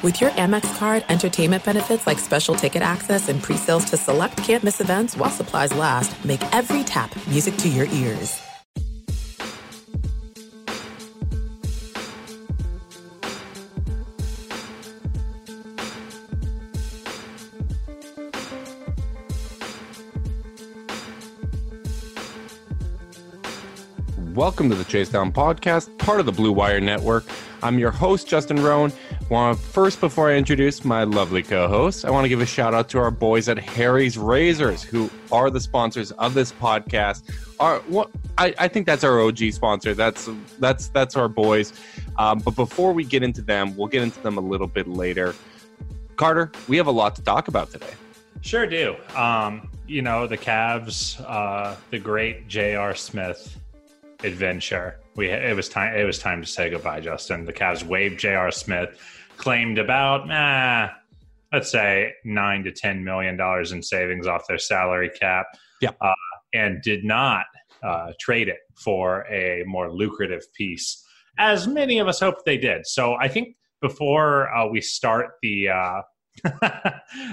With your Amex card, entertainment benefits like special ticket access and pre-sales to select campus events while supplies last, make every tap music to your ears. Welcome to the Chase Down Podcast, part of the Blue Wire Network. I'm your host, Justin Rowan. Want first, before I introduce my lovely co-host, I want to give a shout out to our boys at Harry's Razors, who are the sponsors of this podcast. Are what I, I think that's our OG sponsor. That's that's that's our boys. Um, but before we get into them, we'll get into them a little bit later. Carter, we have a lot to talk about today. Sure do. Um, you know, the Cavs, uh, the great J.R. Smith adventure. We it was time it was time to say goodbye, Justin. The Cavs waived J.R. Smith, claimed about ah, let's say nine to ten million dollars in savings off their salary cap. Yeah, uh, and did not uh, trade it for a more lucrative piece, as many of us hoped they did. So I think before uh, we start the uh,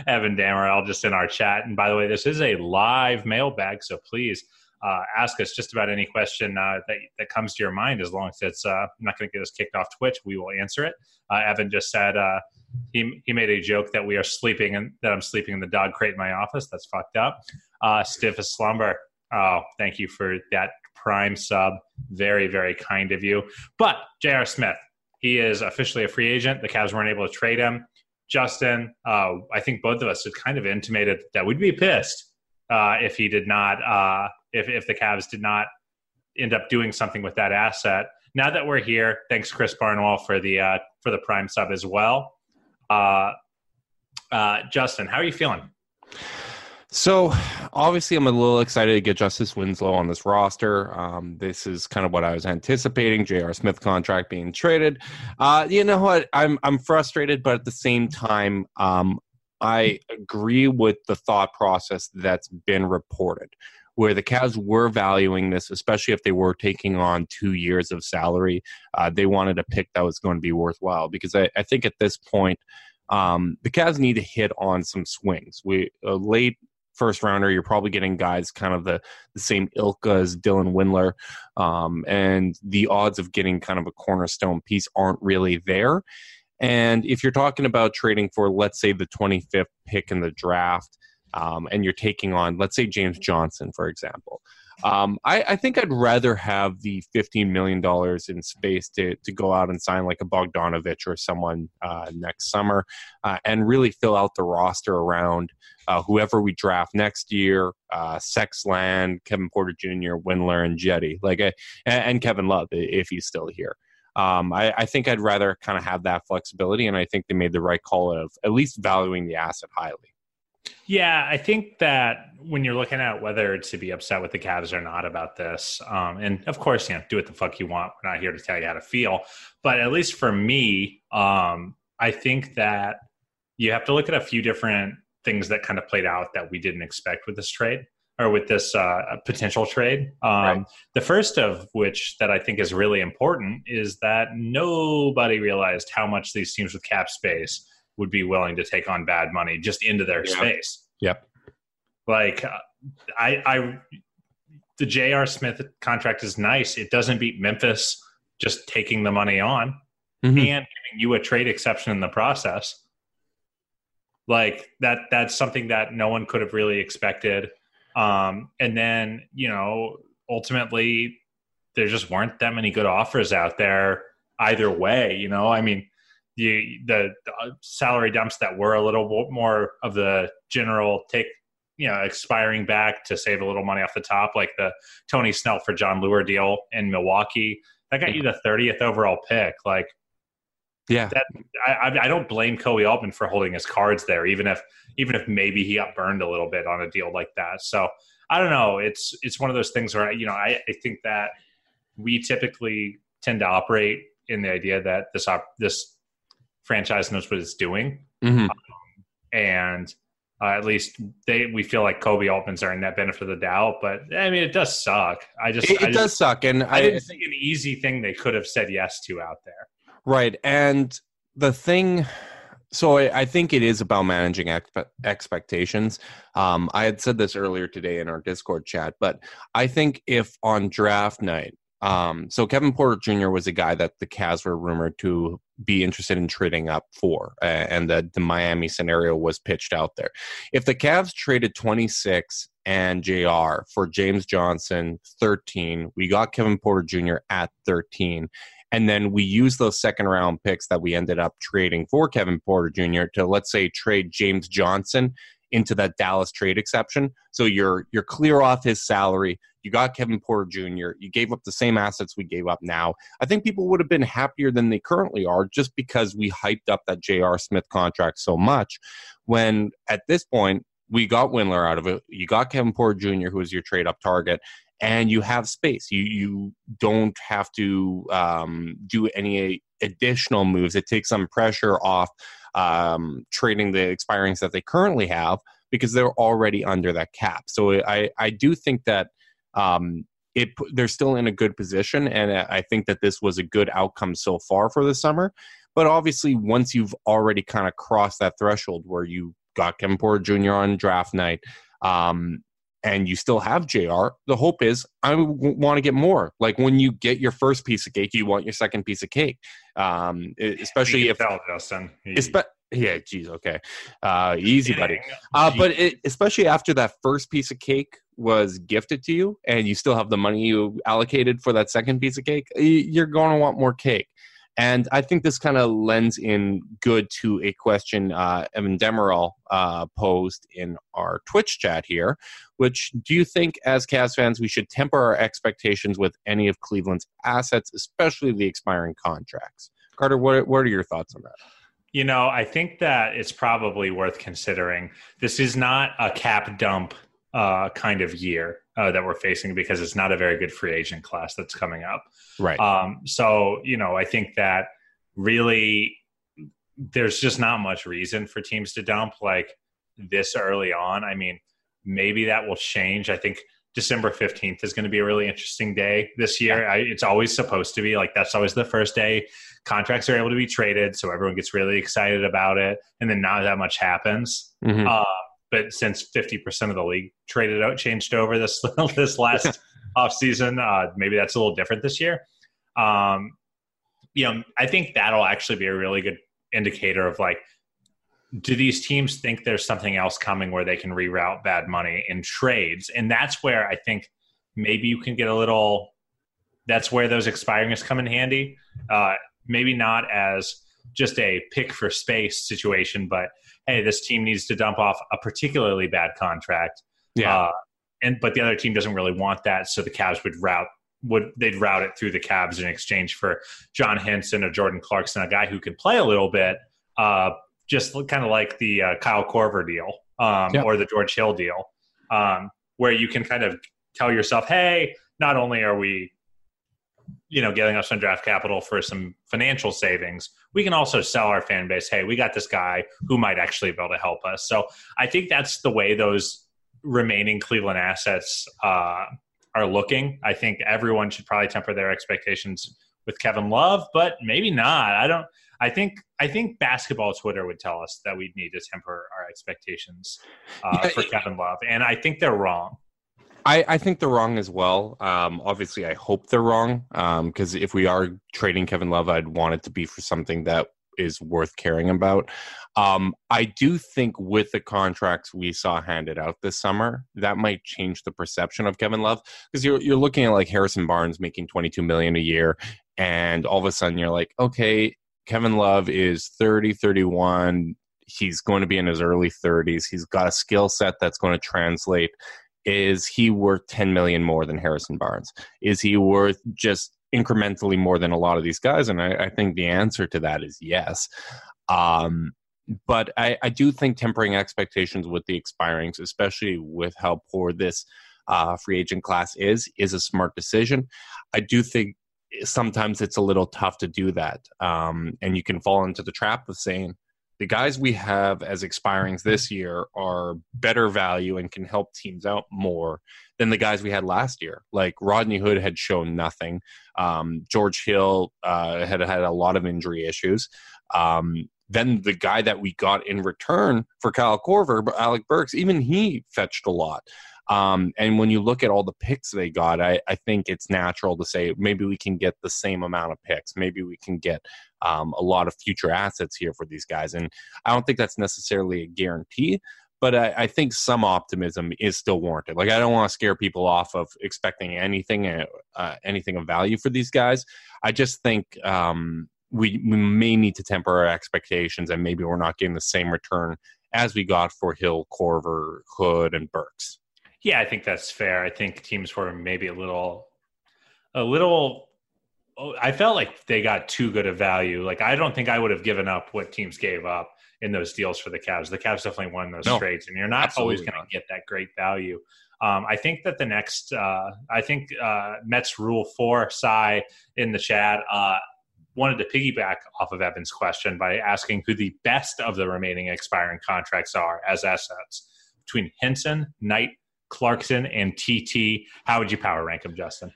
Evan Dammarell just in our chat. And by the way, this is a live mailbag, so please uh, ask us just about any question uh, that, that comes to your mind as long as it's uh, not going to get us kicked off Twitch. We will answer it. Uh, Evan just said uh, he, he made a joke that we are sleeping and that I'm sleeping in the dog crate in my office. That's fucked up. Uh, stiff as slumber. Oh, thank you for that prime sub. Very, very kind of you. But J.R. Smith, he is officially a free agent. The Cavs weren't able to trade him. Justin, I think both of us had kind of intimated that we'd be pissed if he did not if if the Cavs did not end up doing something with that asset. Now that we're here, thanks Chris Barnwell for the uh, for the prime sub as well. Uh, uh, Justin, how are you feeling? So, obviously, I'm a little excited to get Justice Winslow on this roster. Um, this is kind of what I was anticipating. J.R. Smith contract being traded. Uh, you know what? I'm I'm frustrated, but at the same time, um, I agree with the thought process that's been reported where the Cavs were valuing this, especially if they were taking on two years of salary. Uh, they wanted a pick that was going to be worthwhile because I, I think at this point, um, the Cavs need to hit on some swings. We a late first rounder, you're probably getting guys kind of the, the same ilk as Dylan Windler, um, and the odds of getting kind of a cornerstone piece aren't really there. And if you're talking about trading for, let's say, the 25th pick in the draft, um, and you're taking on, let's say, James Johnson, for example. Um, I, I, think I'd rather have the $15 million in space to, to go out and sign like a Bogdanovich or someone uh, next summer uh, and really fill out the roster around uh, whoever we draft next year uh, Sexland, Kevin Porter Jr., Windler, and Jetty, like, and, and Kevin Love if he's still here. Um, I, I, think I'd rather kind of have that flexibility, and I think they made the right call of at least valuing the asset highly. Yeah, I think that when you're looking at whether to be upset with the Cavs or not about this, um, and of course, you know, do what the fuck you want. We're not here to tell you how to feel, but at least for me, um, I think that you have to look at a few different things that kind of played out that we didn't expect with this trade or with this uh, potential trade. Um, right. The first of which that I think is really important is that nobody realized how much these teams with cap space would be willing to take on bad money just into their yeah. space. Yep. Like uh, I, I, the J.R. Smith contract is nice. It doesn't beat Memphis just taking the money on mm-hmm. and giving you a trade exception in the process. Like that, that's something that no one could have really expected. Um, and then, you know, ultimately there just weren't that many good offers out there either way. You know, I mean, the, the salary dumps that were a little more of the general take you know expiring back to save a little money off the top like the tony snell for Jon Leuer deal in milwaukee that got you the 30th overall pick. Like yeah. that i i don't blame koby altman for holding his cards there even if even if maybe he got burned a little bit on a deal like that. So i don't know. It's it's one of those things where you know i, I think that we typically tend to operate in the idea that this op- this franchise knows what it's doing, mm-hmm. um, and uh, at least they we feel like Koby Altman's are in that benefit of the doubt. But I mean, it does suck. I just it, it I just, does suck, and I, I didn't think an easy thing they could have said yes to out there. Right, and the thing So I, I, think it is about managing expe- expectations. Um, I had said this earlier today in our Discord chat, but I think if on draft night, um, so Kevin Porter Jr. was a guy that the Cavs were rumored to be interested in trading up for, uh, and the, the Miami scenario was pitched out there. If the Cavs traded 26 and JR for James Johnson 13, we got Kevin Porter Jr. at 13, and then we use those second round picks that we ended up trading for Kevin Porter Jr. to let's say trade James Johnson into that Dallas trade exception. So you're you're clear off his salary. You got Kevin Porter Jr. You gave up the same assets we gave up now. I think people would have been happier than they currently are just because we hyped up that J.R. Smith contract so much. When at this point we got Windler out of it, you got Kevin Porter Jr., who is your trade up target, and you have space. You you don't have to um, do any additional moves. It takes some pressure off um, trading the expirings that they currently have because they're already under that cap. So I I do think that. Um, it, they're still in a good position, and I think that this was a good outcome so far for the summer. But obviously, once you've already kind of crossed that threshold where you got Porter Jr. on draft night, um, and you still have JR, the hope is I want to get more. Like when you get your first piece of cake, you want your second piece of cake. Um, especially if tell, Justin. Espe- yeah, geez, okay, uh, easy, buddy. Uh, but it, especially after that first piece of cake was gifted to you, and you still have the money you allocated for that second piece of cake, you're going to want more cake. And I think this kind of lends in good to a question uh, Evan Dammarell uh, posed in our Twitch chat here, which do you think, as Cavs fans, we should temper our expectations with any of Cleveland's assets, especially the expiring contracts? Carter, what, what are your thoughts on that? You know, I think that it's probably worth considering. This is not a cap dump uh, kind of year uh, that we're facing because it's not a very good free agent class that's coming up. Right. Um, so, you know, I think that really there's just not much reason for teams to dump like this early on. I mean, maybe that will change. I think December 15th is going to be a really interesting day this year. I, it's always supposed to be like that's always the first day contracts are able to be traded. So everyone gets really excited about it. And then not that much happens. Mm-hmm. Uh, but since 50% of the league traded out, changed over this this last offseason, uh, maybe that's a little different this year. Um, you know, I think that'll actually be a really good indicator of like, do these teams think there's something else coming where they can reroute bad money in trades? And that's where I think maybe you can get a little. That's where those expiring come in handy. Uh, maybe not as just a pick for space situation, but hey, this team needs to dump off a particularly bad contract. Yeah. Uh, and but the other team doesn't really want that, so the Cavs would route would they'd route it through the Cavs in exchange for John Henson or Jordan Clarkson, a guy who can play a little bit, uh, just kind of like the uh, Kyle Korver deal um, yeah. or the George Hill deal, um, where you can kind of tell yourself, hey, not only are we you know, getting us some draft capital for some financial savings, we can also sell our fan base, hey, we got this guy who might actually be able to help us. So I think that's the way those remaining Cleveland assets uh, are looking. I think everyone should probably temper their expectations with Kevin Love, but maybe not. I don't. I think I think basketball Twitter would tell us that we need to temper our expectations uh, for Kevin Love, and I think they're wrong. I, I think they're wrong as well. Um, obviously, I hope they're wrong because um, if we are trading Kevin Love, I'd want it to be for something that is worth caring about. Um, I do think with the contracts we saw handed out this summer, that might change the perception of Kevin Love because you're you're looking at like Harrison Barnes making 22 million a year, and all of a sudden you're like, okay, Kevin Love is 30, 31. He's going to be in his early 30s. He's got a skill set that's going to translate is he worth 10 million more than Harrison Barnes? Is he worth just incrementally more than a lot of these guys? And I, I think the answer to that is yes. Um, but I, I, do think tempering expectations with the expirings, especially with how poor this uh, free agent class is, is a smart decision. I do think sometimes it's a little tough to do that. Um, and you can fall into the trap of saying, the guys we have as expirings this year are better value and can help teams out more than the guys we had last year. Like Rodney Hood had shown nothing. Um, George Hill uh, had had a lot of injury issues. Um, then the guy that we got in return for Kyle Korver, Alec Burks, even he fetched a lot. Um, and when you look at all the picks they got, I, I, think it's natural to say maybe we can get the same amount of picks. Maybe we can get um, a lot of future assets here for these guys. And I don't think that's necessarily a guarantee, but I, I think some optimism is still warranted. Like I don't want to scare people off of expecting anything, uh, uh, anything of value for these guys. I just think um, we, we may need to temper our expectations, and maybe we're not getting the same return as we got for Hill, Korver, Hood, and Burks. Yeah, I think that's fair. I think teams were maybe a little, a little. Oh, I felt like they got too good a value. Like I don't think I would have given up what teams gave up in those deals for the Cavs. The Cavs definitely won those no, trades, and you're not always going to get that great value. Um, I think that the next, uh, I think uh, Mets Rule Four, Cy in the chat uh, wanted to piggyback off of Evan's question by asking who the best of the remaining expiring contracts are as assets between Henson, Knight, Clarkson, and TT. How would you power rank them, Justin?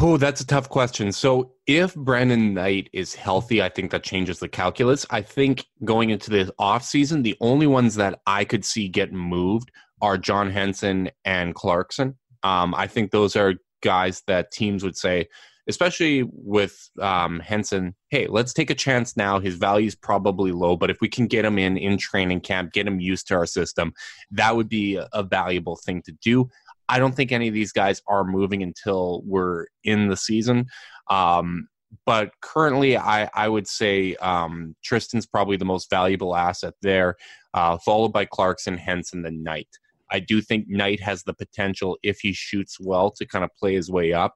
Oh, that's a tough question. So, if Brandon Knight is healthy, I think that changes the calculus. I think going into the offseason, the only ones that I could see get moved are John Henson and Clarkson. Um, I think those are guys that teams would say, especially with um, Henson, hey, let's take a chance now. His value is probably low, but if we can get him in in training camp, get him used to our system, that would be a valuable thing to do. I don't think any of these guys are moving until we're in the season. Um, but currently, I, I would say um, Tristan's probably the most valuable asset there, uh, followed by Clarkson, Henson, the Knight. I do think Knight has the potential, if he shoots well, to kind of play his way up,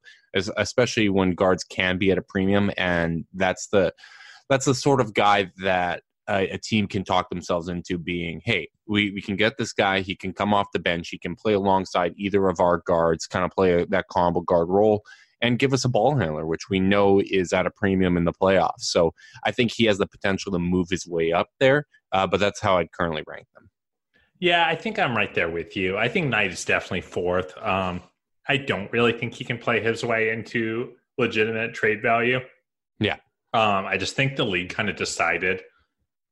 especially when guards can be at a premium, and that's the that's the sort of guy that a, a, team can talk themselves into being, hey, we, we can get this guy. He can come off the bench. He can play alongside either of our guards, kind of play a, that combo guard role, and give us a ball handler, which we know is at a premium in the playoffs. So I think he has the potential to move his way up there, uh, but that's how I'd currently rank them. Yeah, I think I'm right there with you. I think Knight is definitely fourth. Um, I don't really think he can play his way into legitimate trade value. Yeah. Um, I just think the league kind of decided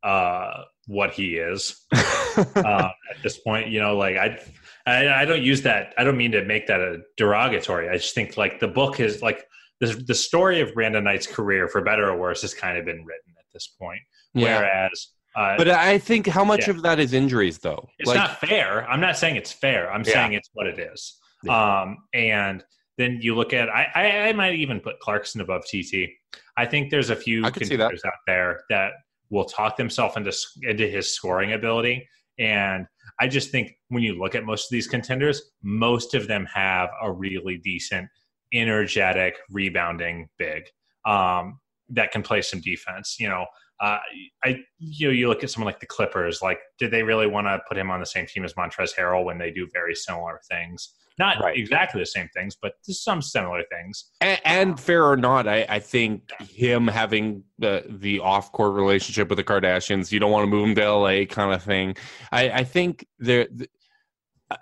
uh, what he is uh, at this point. You know, like I, I, I, don't use that. I don't mean to make that a derogatory. I just think like the book is like the the story of Brandon Knight's career, for better or worse, has kind of been written at this point. Yeah. Whereas uh, but I think how much yeah. of that is injuries, though? It's like, not fair. I'm not saying it's fair. I'm yeah. saying it's what it is. Yeah. Um, and then you look at I, I, I might even put Clarkson above TT. I think there's a few contenders out there that will talk themselves into into his scoring ability. And I just think when you look at most of these contenders, most of them have a really decent, energetic, rebounding big um, that can play some defense. You know, uh, I you know you look at someone like the Clippers. Like, did they really want to put him on the same team as Montrezl Harrell when they do very similar things? Not right. exactly the same things, but some similar things. And, and fair or not, I, I, think him having the the off court relationship with the Kardashians, you don't want to move him to LA, kind of thing. I, I think there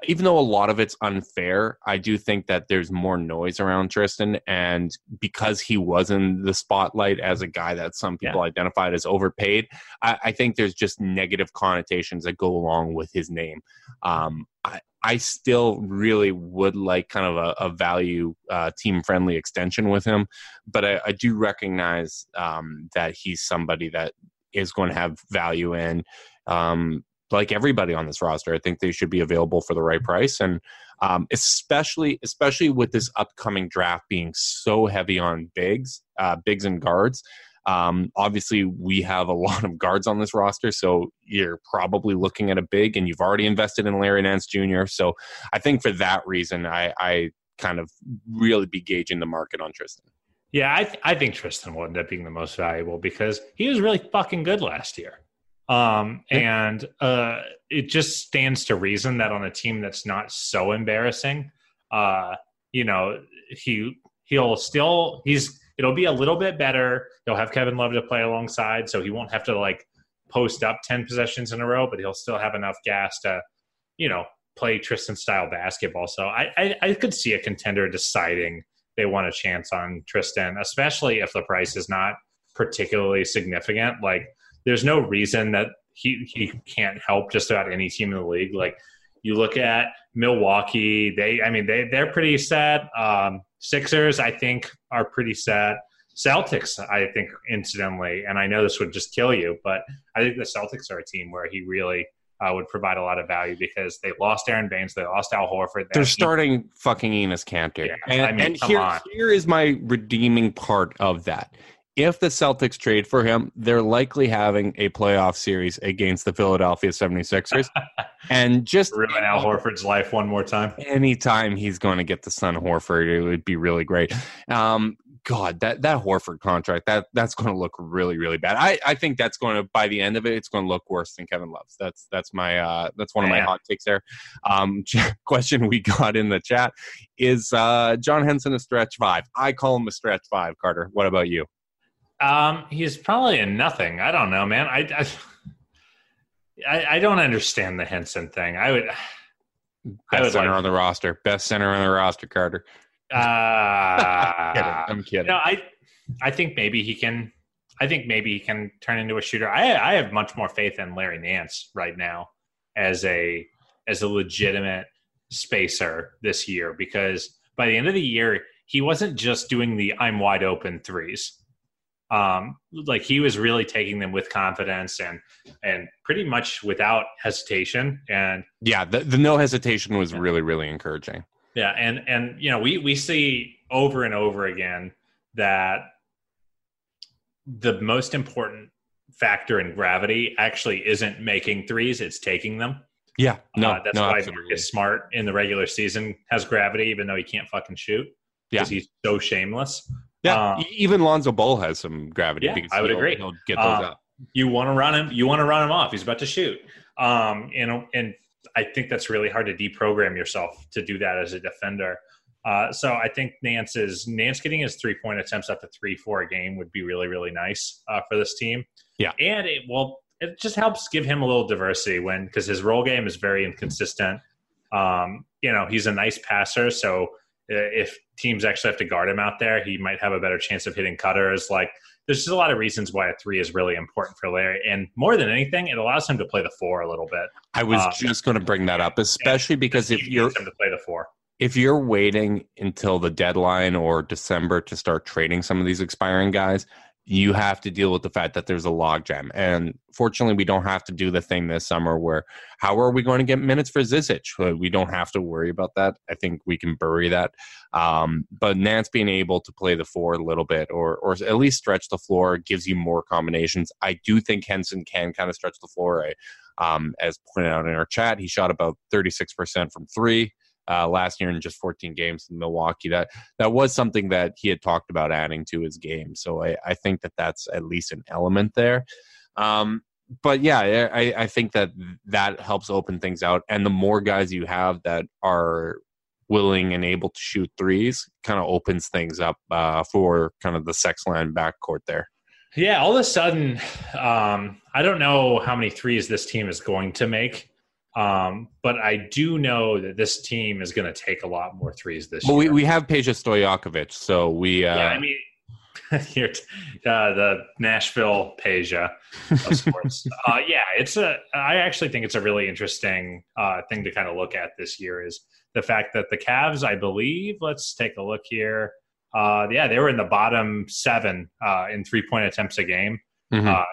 even though a lot of it's unfair, I do think that there's more noise around Tristan, and because he was in the spotlight as a guy that some people yeah. identified as overpaid, I, I, think there's just negative connotations that go along with his name. Um, I, I still really would like kind of a, a value uh, team friendly extension with him, but I, I do recognize um, that he's somebody that is going to have value in. Um, like everybody on this roster. I think they should be available for the right price, and um, especially especially with this upcoming draft being so heavy on bigs, uh, bigs and guards. Um, obviously, we have a lot of guards on this roster, so you're probably looking at a big, and you've already invested in Larry Nance Jr. So I think for that reason, I, I kind of really be gauging the market on Tristan. Yeah, I, th- I think Tristan will end up being the most valuable because he was really fucking good last year. Um, and uh, it just stands to reason that on a team that's not so embarrassing, uh, you know, he he'll still he's it'll be a little bit better. He'll have Kevin Love to play alongside, so he won't have to like post up ten possessions in a row, but he'll still have enough gas to, you know, play Tristan style basketball. So I, I, I could see a contender deciding they want a chance on Tristan, especially if the price is not particularly significant. Like there's no reason that he he can't help just about any team in the league. Like you look at Milwaukee, they I mean they they're pretty set. Um, Sixers, I think, are pretty set. Celtics, I think, incidentally, and I know this would just kill you, but I think the Celtics are a team where he really uh, would provide a lot of value because they lost Aron Baynes, they lost Al Horford. They're starting fucking Enes Kanter, Yeah, and, I mean, and here, on. here is my redeeming part of that. If the Celtics trade for him, they're likely having a playoff series against the Philadelphia 76ers. and just ruin Al Horford's life one more time. anytime he's going to get the son of Horford, it would be really great. Um, God, that that Horford contract that that's going to look really really bad. I I think that's going to by the end of it, it's going to look worse than Kevin Love's. That's that's my uh that's one of my Man. hot takes there. Um, question we got in the chat is uh John Henson a stretch five? I call him a stretch five. Carter, what about you? Um, he's probably a nothing. I don't know, man. I, I I I don't understand the Henson thing. I would. I Best would center like- on the roster. Best center on the roster. Carter. Uh, Kidding. I'm kidding. No, I I think maybe he can. I think maybe he can turn into a shooter. I I have much more faith in Larry Nance right now as a as a legitimate spacer this year because by the end of the year he wasn't just doing the I'm wide open threes. Um, like he was really taking them with confidence and and pretty much without hesitation. And Yeah, the, the no hesitation was really really encouraging. yeah, and and you know we we see over and over again that the most important factor in gravity actually isn't making threes; it's taking them. Yeah, no, Uh, that's no, why absolutely. Marcus Smart in the regular season has gravity, even though he can't fucking shoot. Because he's so shameless. Yeah, Um, e- even Lonzo Ball has some gravity. Yeah, because I would he'll- agree. He'll get those Uh, up. you want to run him you want to run him off he's about to shoot um you know and i think that's really hard to deprogram yourself to do that as a defender uh so i think nance is nance getting his three point attempts up to three four a game would be really really nice uh, for this team Yeah. and it will it just helps give him a little diversity when because his role game is very inconsistent um you know he's a nice passer so uh, if teams actually have to guard him out there he might have a better chance of hitting cutters like there's just a lot of reasons why a three is really important for Larry. And more than anything, it allows him to play the four a little bit. I was uh, just going to bring that up, especially because if you're him to play the four. if you're waiting until the deadline or December to start trading some of these expiring guys, you have to deal with the fact that there's a logjam. And fortunately, we don't have to do the thing this summer where how are we going to get minutes for Zizic? Uh, We don't have to worry about that. I think we can bury that. Um, but Nance being able to play the four a little bit or or at least stretch the floor gives you more combinations. I do think Henson can kind of stretch the floor. I, um, as pointed out in our chat, he shot about 36% from three uh, last year in just 14 games in Milwaukee. That that was something that he had talked about adding to his game. So I, I think that that's at least an element there. Um, but yeah, I, I think that that helps open things out. And the more guys you have that are willing and able to shoot threes, kind of opens things up uh, for kind of the Sexland backcourt there. Yeah, all of a sudden, um, I don't know how many threes this team is going to make. Um, but I do know that this team is going to take a lot more threes this year. Well, we, we have Peja Stojakovic, so we uh, yeah, I mean, you're t- uh, the Nashville Peja of sports. uh, yeah, it's a. I actually think it's a really interesting uh, thing to kind of look at this year is the fact that the Cavs, I believe, let's take a look here. Uh, yeah, they were in the bottom seven uh, in three point attempts a game, mhm. uh,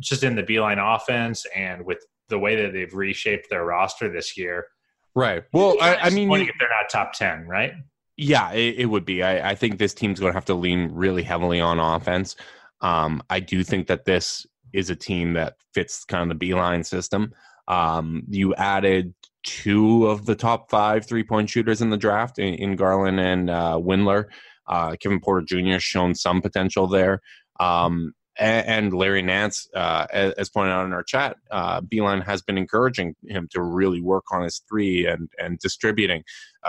just in the Beilein offense, and with the way that they've reshaped their roster this year. right. Well, I, I mean, if they're not top ten, right? Yeah, it, it would be. I, I think this team's going to have to lean really heavily on offense. Um, I do think that this is a team that fits kind of the Beilein system. Um, you added two of the top five three point shooters in the draft in, in Garland and uh, Windler. Uh, Kevin Porter Jr. has shown some potential there. Um, and, Larry Nance, uh, as, pointed out in our chat, uh, Beilein has been encouraging him to really work on his three and, and distributing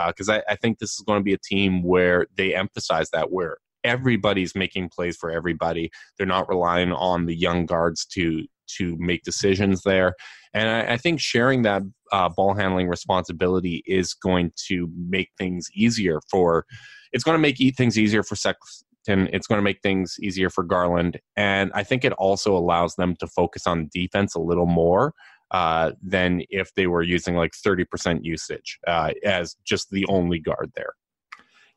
because I, I think this is going to be a team where they emphasize that where everybody's making plays for everybody. They're not relying on the young guards to to make decisions there, and I, I think sharing that uh, ball handling responsibility is going to make things easier for. It's going to make things easier for sex Sexton. It's going to make things easier for Garland, and I think it also allows them to focus on defense a little more uh, than if they were using like 30% usage uh, as just the only guard there.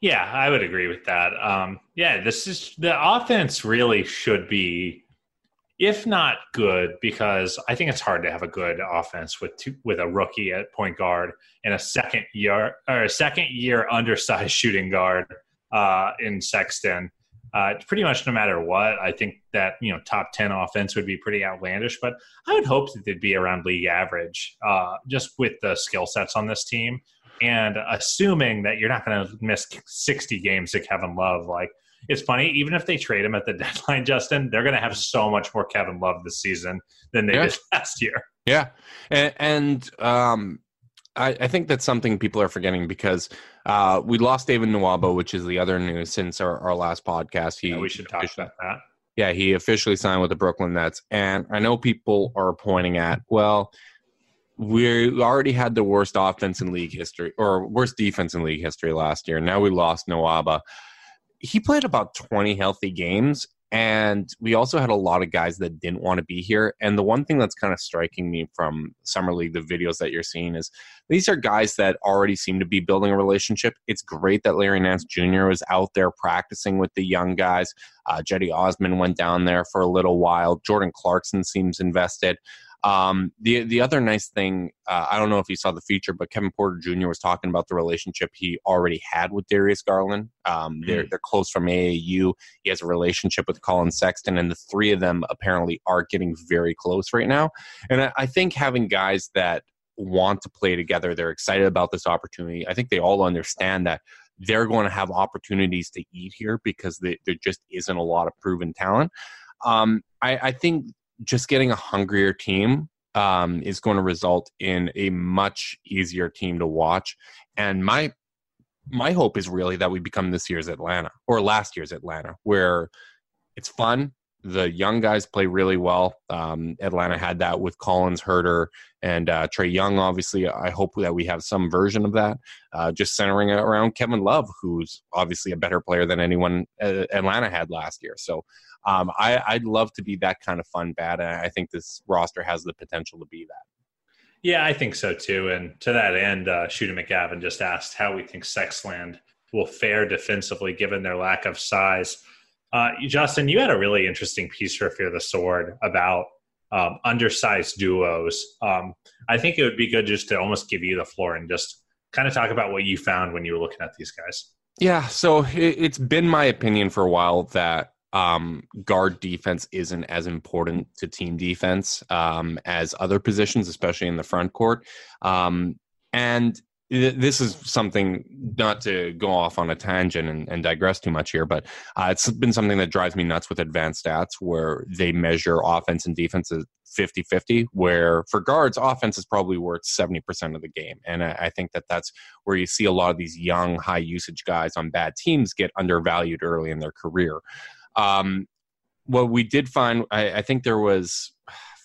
Yeah, I would agree with that. Um, yeah, this is the offense really should be, if not good, because I think it's hard to have a good offense with two, with a rookie at point guard and a second year or a second year undersized shooting guard uh, in Sexton. Uh, pretty much no matter what, I think that you know top ten offense would be pretty outlandish, but I would hope that they'd be around league average, uh, just with the skill sets on this team, and assuming that you're not going to miss sixty games to Kevin Love. Like it's funny, even if they trade him at the deadline, Justin, they're going to have so much more Kevin Love this season than they yeah. did last year. Yeah, and, and um, I, I, think that's something people are forgetting because uh, we lost David Nwaba, which is the other news since our, our last podcast. He, yeah, we should talk about that. Yeah, he officially signed with the Brooklyn Nets. And I know people are pointing at, well, we already had the worst offense in league history or worst defense in league history last year. Now we lost Nwaba. He played about 20 healthy games and we also had a lot of guys that didn't want to be here. And the one thing that's kind of striking me from Summer League, the videos that you're seeing, is these are guys that already seem to be building a relationship. It's great that Larry Nance Jr. was out there practicing with the young guys. Uh, Cedi Osman went down there for a little while. Jordan Clarkson seems invested. Um, the the other nice thing, uh, I don't know if you saw the feature, but Kevin Porter Jr. was talking about the relationship he already had with Darius Garland. Um, they're mm. they're close from AAU. He has a relationship with Collin Sexton, and the three of them apparently are getting very close right now. And I, I think having guys that want to play together, they're excited about this opportunity. I think they all understand that they're going to have opportunities to eat here because they, there just isn't a lot of proven talent. Um, I, I, think just getting a hungrier team um, is going to result in a much easier team to watch. And my my hope is really that we become this year's Atlanta or last year's Atlanta, where it's fun. The young guys play really well. Um, Atlanta had that with Collins, Huerter, and uh, Trae Young. Obviously, I hope that we have some version of that, uh, just centering it around Kevin Love, who's obviously a better player than anyone uh, Atlanta had last year. So um, I, would love to be that kind of fun bad, and I think this roster has the potential to be that. Yeah, I think so too. And to that end, uh, Shooter McGavin just asked how we think Sexland will fare defensively given their lack of size. Uh, Justin, you had a really interesting piece for Fear the Sword about um, undersized duos. Um, I think it would be good just to almost give you the floor and just kind of talk about what you found when you were looking at these guys. Yeah, so it, has been my opinion for a while that um, guard defense isn't as important to team defense um, as other positions, especially in the front court. Um, and this is something not to go off on a tangent and, and digress too much here, but uh, it's been something that drives me nuts with advanced stats where they measure offense and defense as 50 50, where for guards, offense is probably worth 70% of the game. And I, I think that that's where you see a lot of these young, high usage guys on bad teams get undervalued early in their career. Um, what we did find, I, I think there was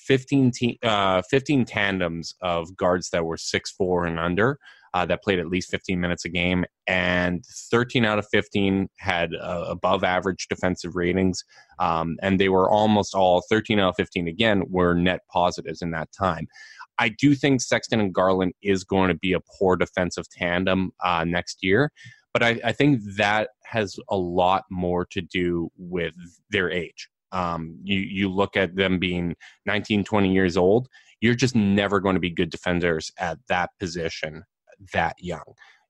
15, te- uh, 15 tandems of guards that were six four and under uh, that played at least 15 minutes a game, and 13 out of 15 had uh, above average defensive ratings, um, and they were almost all 13 out of 15 again were net positives in that time. I do think Sexton and Garland is going to be a poor defensive tandem uh, next year, but I, I, think that has a lot more to do with their age. Um, you, you look at them being 19, 20 years old, you're just never going to be good defenders at that position that young.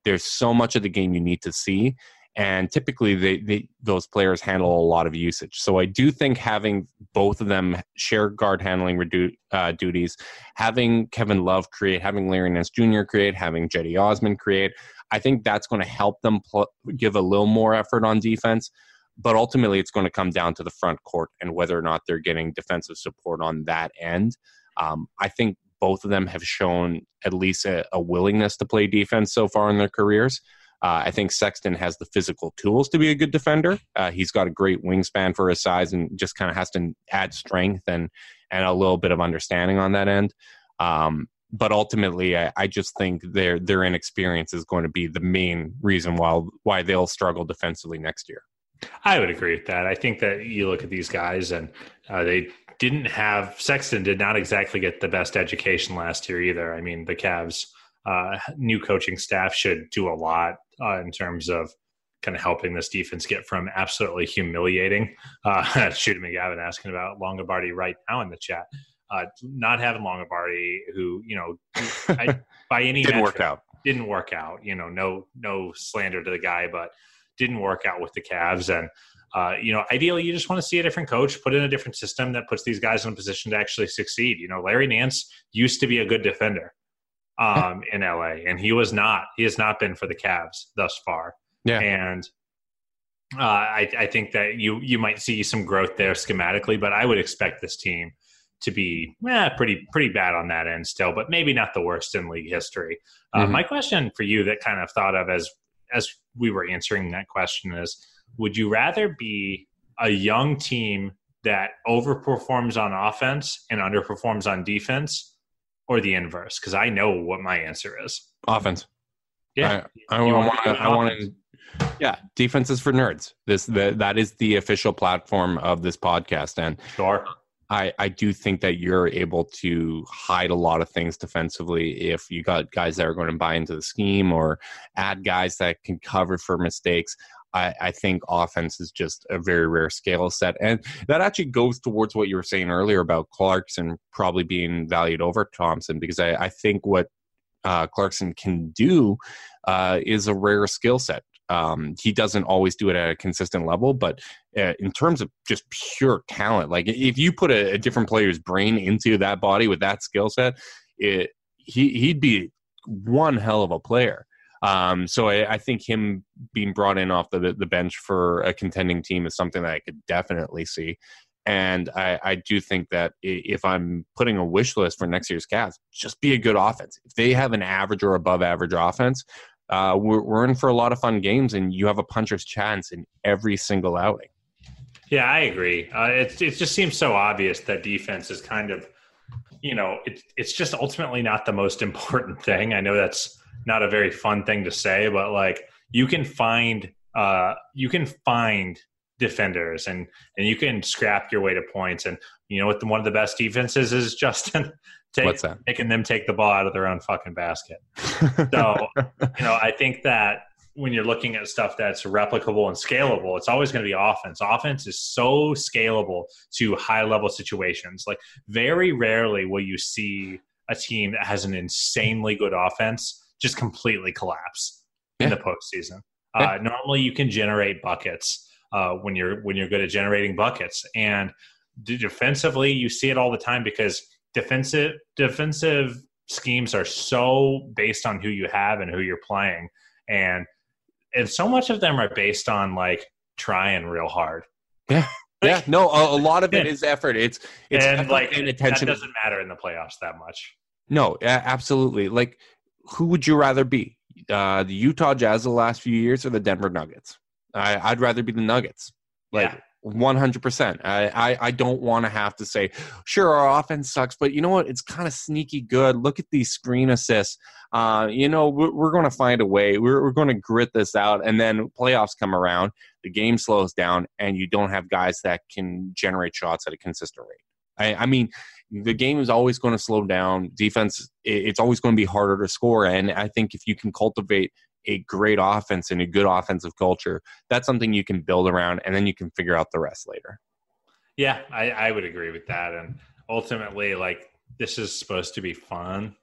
There's so much of the game you need to see, and typically they, they, those players handle a lot of usage. So I do think having both of them share guard handling redu- uh, duties, having Kevin Love create, having Larry Nance Jr. create, having Cedi Osman create, I think that's going to help them pl- give a little more effort on defense. But ultimately, it's going to come down to the front court and whether or not they're getting defensive support on that end. Um, I think both of them have shown at least a, a willingness to play defense so far in their careers. Uh, I think Sexton has the physical tools to be a good defender. Uh, he's got a great wingspan for his size and just kind of has to add strength and and a little bit of understanding on that end. Um, but ultimately, I, I, just think their their inexperience is going to be the main reason why why they'll struggle defensively next year. I would agree with that. I think that you look at these guys and uh, they didn't have Sexton did not exactly get the best education last year either. I mean, the Cavs uh, new coaching staff should do a lot uh, in terms of kind of helping this defense get from absolutely humiliating. Uh, Shooting McGavin asking about Longabardi right now in the chat. Uh, not having Longabardi, who you know, I, by any didn't metric, work out. Didn't work out. You know, no no slander to the guy, but didn't work out with the Cavs. And uh, you know, ideally, you just want to see a different coach, put in a different system that puts these guys in a position to actually succeed. You know, Larry Nance used to be a good defender um, in LA, and he was not. He has not been for the Cavs thus far. Yeah, and uh, I, I think that you you might see some growth there schematically, but I would expect this team to be eh, pretty pretty bad on that end still, but maybe not the worst in league history. Uh, mm-hmm. My question for you that kind of thought of as as we were answering that question is: Would you rather be a young team that overperforms on offense and underperforms on defense, or the inverse? Because I know what my answer is. Offense. Yeah, I, I, want to. I want to. Yeah, defense is for nerds. This the, that is the official platform of this podcast, and sure. I, I do think that you're able to hide a lot of things defensively if you got guys that are going to buy into the scheme or add guys that can cover for mistakes. I, I, think offense is just a very rare scale set. And that actually goes towards what you were saying earlier about Clarkson probably being valued over Thompson, because I, I think what uh, Clarkson can do uh, is a rare skill set. Um, he doesn't always do it at a consistent level, but uh, in terms of just pure talent, like if you put a, a different player's brain into that body with that skill set, it, he he'd be one hell of a player. Um, so I, I, think him being brought in off the the bench for a contending team is something that I could definitely see. And I, I do think that if I'm putting a wish list for next year's Cavs, just be a good offense. If they have an average or above average offense, uh, we're, we're in for a lot of fun games, and you have a puncher's chance in every single outing. Yeah, I agree. Uh, it it just seems so obvious that defense is kind of, you know, it, it's just ultimately not the most important thing. I know that's not a very fun thing to say, but like you can find uh, you can find defenders and and you can scrap your way to points. And you know what? The, one of the best defenses is Justin. Take, What's that? Making them take the ball out of their own fucking basket. so, you know, I think that when you're looking at stuff that's replicable and scalable, it's always going to be offense. Offense is so scalable to high level situations. Like, very rarely will you see a team that has an insanely good offense just completely collapse yeah. in the postseason. Yeah. Uh, normally, you can generate buckets uh, when you're when you're good at generating buckets, and defensively, you see it all the time because defensive defensive schemes are so based on who you have and who you're playing. And and so much of them are based on like trying real hard. Yeah. Yeah. No a, a lot of it is effort. It's it's and like paying attention. that doesn't matter in the playoffs that much. No absolutely. Like who would you rather be uh the utah jazz the last few years or the denver nuggets I, i'd rather be the nuggets like yeah. 100%. I, I, I don't want to have to say, sure, our offense sucks, but you know what? It's kind of sneaky good. Look at these screen assists. Uh, you know, we're, we're going to find a way. We're, we're going to grit this out. And then playoffs come around, the game slows down, and you don't have guys that can generate shots at a consistent rate. I, I mean, the game is always going to slow down. Defense, it's always going to be harder to score. And I think if you can cultivate a great offense and a good offensive culture, that's something you can build around and then you can figure out the rest later. Yeah, I, I would agree with that. And ultimately, like, this is supposed to be fun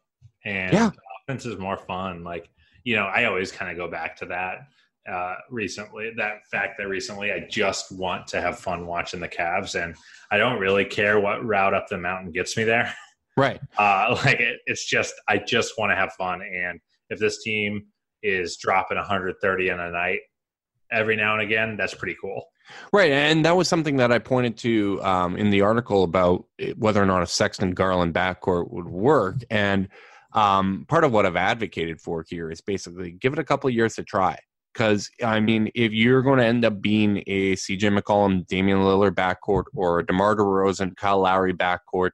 and yeah. offense is more fun. Like, you know, I always kind of go back to that uh, recently, that fact that recently I just want to have fun watching the Cavs and I don't really care what route up the mountain gets me there. Right. Uh, like, it, it's just, I just want to have fun. And if this team is dropping 130 in a night every now and again, that's pretty cool. Right, and that was something that I pointed to um, in the article about whether or not a Sexton Garland backcourt would work. And um, part of what I've advocated for here is basically give it a couple years to try. Because I mean, if you're going to end up being a CJ McCollum, Damian Lillard backcourt, or a DeMar DeRozan, Kyle Lowry backcourt,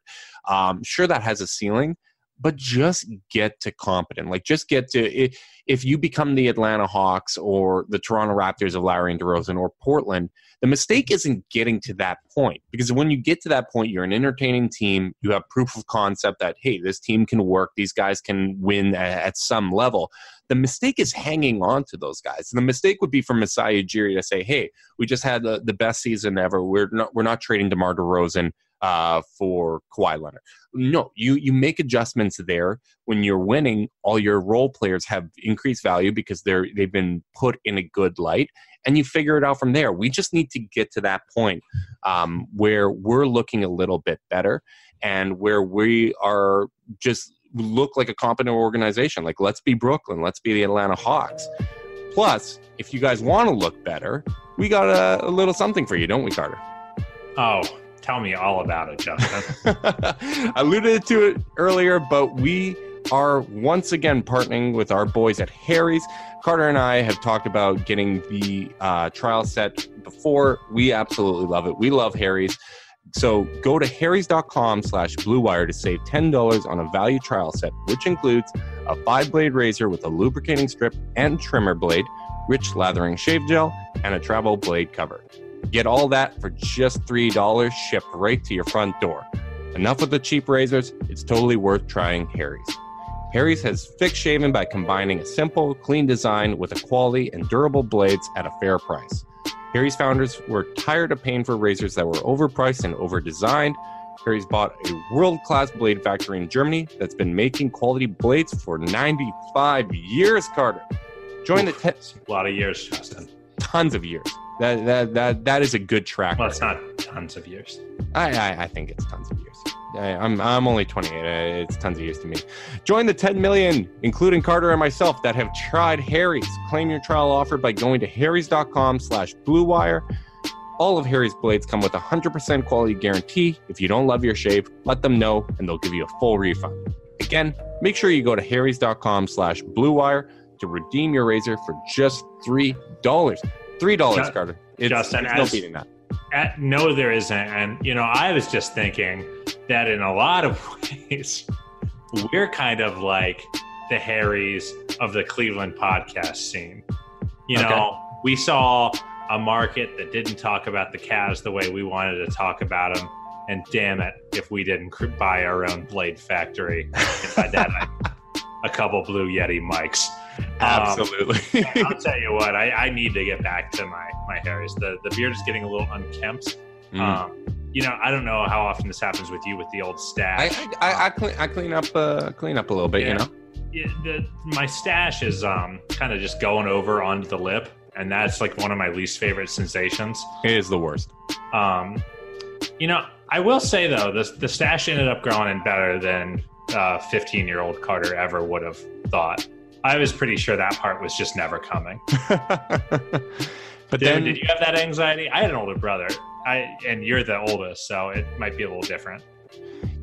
um, sure that has a ceiling, but just get to competent. Like just get to if you become the Atlanta Hawks or the Toronto Raptors of Lowry and DeRozan or Portland, the mistake isn't getting to that point because when you get to that point, you're an entertaining team. You have proof of concept that hey, this team can work. These guys can win at, some level. The mistake is hanging on to those guys. And the mistake would be for Masai Ujiri to say, "Hey, we just had the, the best season ever. We're not we're not trading DeMar DeRozan uh, for Kawhi Leonard. No, you you make adjustments there when you're winning. All your role players have increased value because they're they've been put in a good light, and you figure it out from there. We just need to get to that point um, where we're looking a little bit better, and where we are just look like a competent organization. Like let's be Brooklyn, let's be the Atlanta Hawks. Plus, if you guys want to look better, we got a, a little something for you, don't we, Carter? Oh, Tell me all about it, Justin. I alluded to it earlier, but we are once again partnering with our boys at Harry's. Carter and I have talked about getting the uh, trial set before. We absolutely love it. We love Harry's. So go to harrys.com slash bluewire to save $10 on a value trial set, which includes a five blade razor with a lubricating strip and trimmer blade, rich lathering shave gel, and a travel blade cover. Get all that for just $3 shipped right to your front door. Enough with the cheap razors, it's totally worth trying Harry's. Harry's has fixed shaving by combining a simple, clean design with a quality and durable blades at a fair price. Harry's founders were tired of paying for razors that were overpriced and overdesigned. Harry's bought a world class blade factory in Germany that's been making quality blades for 95 years, Carter. Join Oof, the te- a lot of years, Justin. Tons of years. That that that that is a good track. Well, it's not tons of years. I I, I think it's tons of years. I, I'm I'm only 28. It's tons of years to me. Join the 10 million, including Carter and myself, that have tried Harry's. Claim your trial offer by going to harrys.com/bluewire. All of Harry's blades come with a 100% quality guarantee. If you don't love your shave, let them know and they'll give you a full refund. Again, make sure you go to harrys.com/bluewire to redeem your razor for just $3. Three dollars, Carter. It's, Justin, it's no beating that. At, no, there isn't. And you know, I was just thinking that in a lot of ways, we're kind of like the Harrys of the Cleveland podcast scene. You okay. know, we saw a market that didn't talk about the Cavs the way we wanted to talk about them. And damn it, if we didn't buy our own blade factory, if I did, a couple Blue Yeti mics. Absolutely. Um, I'll tell you what, I, I, need to get back to my my hairs. The the beard is getting a little unkempt. Mm. Um, you know, I don't know how often this happens with you with the old stash. I I, I, clean, I clean up uh, clean up a little bit. Yeah. You know, yeah, the, my stash is um kind of just going over onto the lip, and that's like one of my least favorite sensations. It is the worst. Um, you know, I will say though, the the stash ended up growing in better than 15 uh, year old Carter ever would have thought. I was pretty sure that part was just never coming. but did, then, did you have that anxiety? I had an older brother, I and you're the oldest, so it might be a little different.